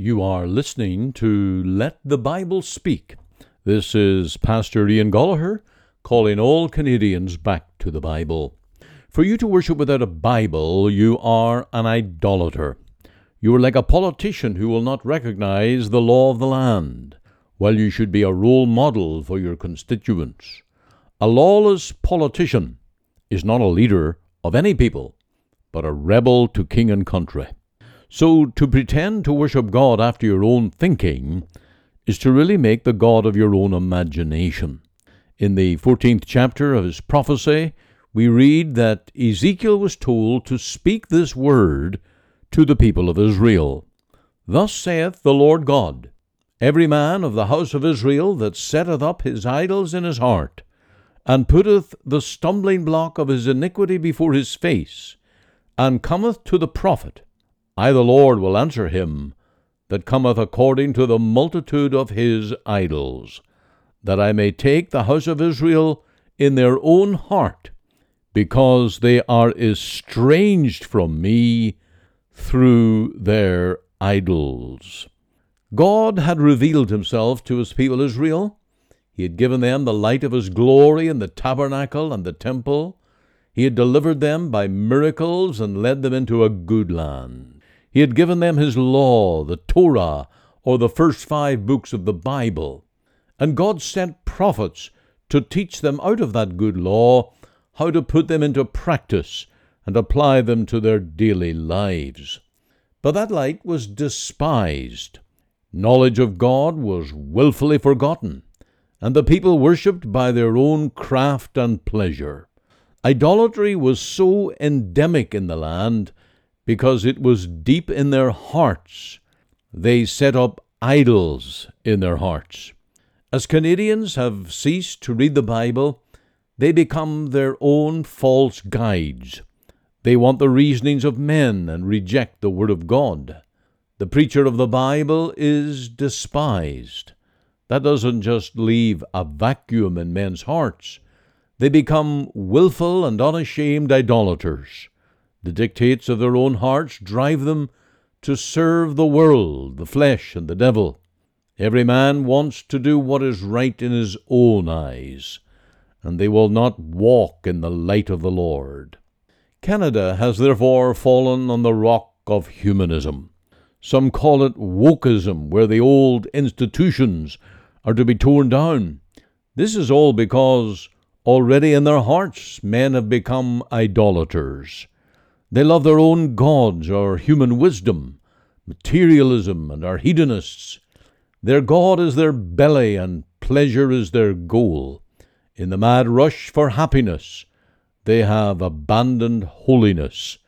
You are listening to Let the Bible Speak. This is Pastor Ian Goligher calling all Canadians back to the Bible. For you to worship without a Bible, you are an idolater. You are like a politician who will not recognize the law of the land, while you should be a role model for your constituents. A lawless politician is not a leader of any people, but a rebel to king and country. So to pretend to worship God after your own thinking is to really make the God of your own imagination. In the 14th chapter of his prophecy, we read that Ezekiel was told to speak this word to the people of Israel. Thus saith the Lord God Every man of the house of Israel that setteth up his idols in his heart, and putteth the stumbling block of his iniquity before his face, and cometh to the prophet, I the Lord will answer him that cometh according to the multitude of his idols, that I may take the house of Israel in their own heart, because they are estranged from me through their idols. God had revealed himself to his people Israel. He had given them the light of his glory in the tabernacle and the temple. He had delivered them by miracles and led them into a good land. He had given them his law, the Torah, or the first five books of the Bible. And God sent prophets to teach them out of that good law how to put them into practice and apply them to their daily lives. But that light was despised. Knowledge of God was wilfully forgotten, and the people worshipped by their own craft and pleasure. Idolatry was so endemic in the land because it was deep in their hearts. They set up idols in their hearts. As Canadians have ceased to read the Bible, they become their own false guides. They want the reasonings of men and reject the Word of God. The preacher of the Bible is despised. That doesn't just leave a vacuum in men's hearts. They become wilful and unashamed idolaters. The dictates of their own hearts drive them to serve the world, the flesh, and the devil. Every man wants to do what is right in his own eyes, and they will not walk in the light of the Lord. Canada has therefore fallen on the rock of humanism. Some call it wokeism, where the old institutions are to be torn down. This is all because already in their hearts men have become idolaters. They love their own gods or human wisdom, materialism, and are hedonists. Their God is their belly, and pleasure is their goal. In the mad rush for happiness, they have abandoned holiness,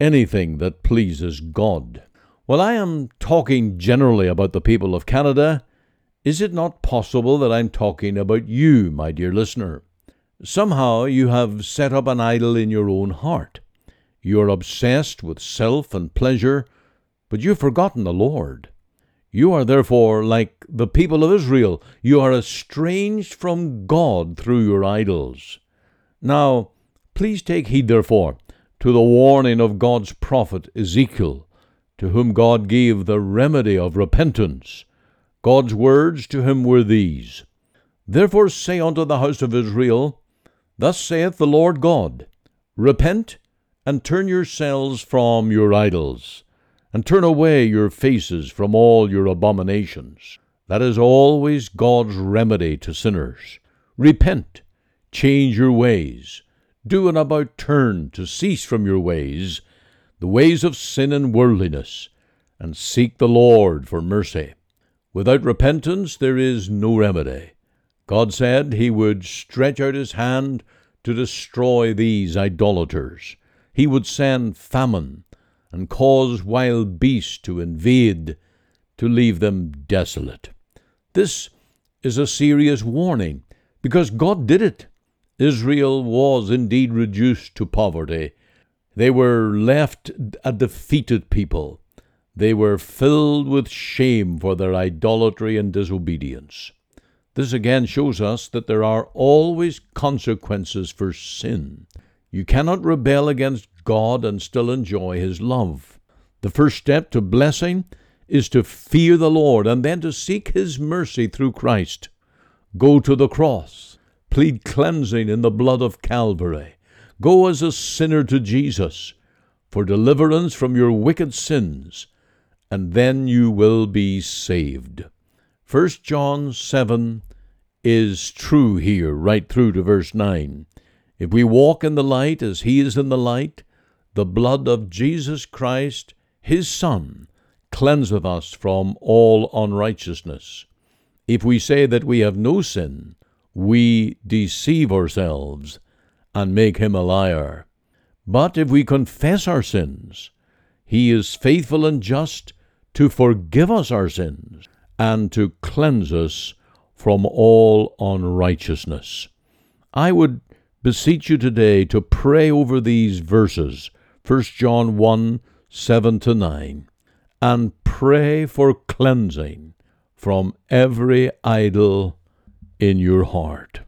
anything that pleases God. While I am talking generally about the people of Canada, is it not possible that I'm talking about you, my dear listener? Somehow you have set up an idol in your own heart. You are obsessed with self and pleasure, but you've forgotten the Lord. You are therefore like the people of Israel. You are estranged from God through your idols. Now, please take heed, therefore, to the warning of God's prophet Ezekiel, to whom God gave the remedy of repentance. God's words to him were these Therefore say unto the house of Israel, Thus saith the Lord God, Repent and turn yourselves from your idols, and turn away your faces from all your abominations. That is always God's remedy to sinners. Repent, change your ways, do an about turn to cease from your ways, the ways of sin and worldliness, and seek the Lord for mercy. Without repentance there is no remedy. God said he would stretch out his hand to destroy these idolaters he would send famine and cause wild beasts to invade to leave them desolate. This is a serious warning because God did it. Israel was indeed reduced to poverty. They were left a defeated people. They were filled with shame for their idolatry and disobedience. This again shows us that there are always consequences for sin. You cannot rebel against God and still enjoy His love. The first step to blessing is to fear the Lord and then to seek His mercy through Christ. Go to the cross, plead cleansing in the blood of Calvary. Go as a sinner to Jesus for deliverance from your wicked sins, and then you will be saved. 1 John 7 is true here, right through to verse 9. If we walk in the light as He is in the light, the blood of Jesus Christ, His Son, cleanseth us from all unrighteousness. If we say that we have no sin, we deceive ourselves and make him a liar. But if we confess our sins, he is faithful and just to forgive us our sins and to cleanse us from all unrighteousness. I would beseech you today to pray over these verses, 1 John 1 7 to 9, and pray for cleansing from every idol in your heart.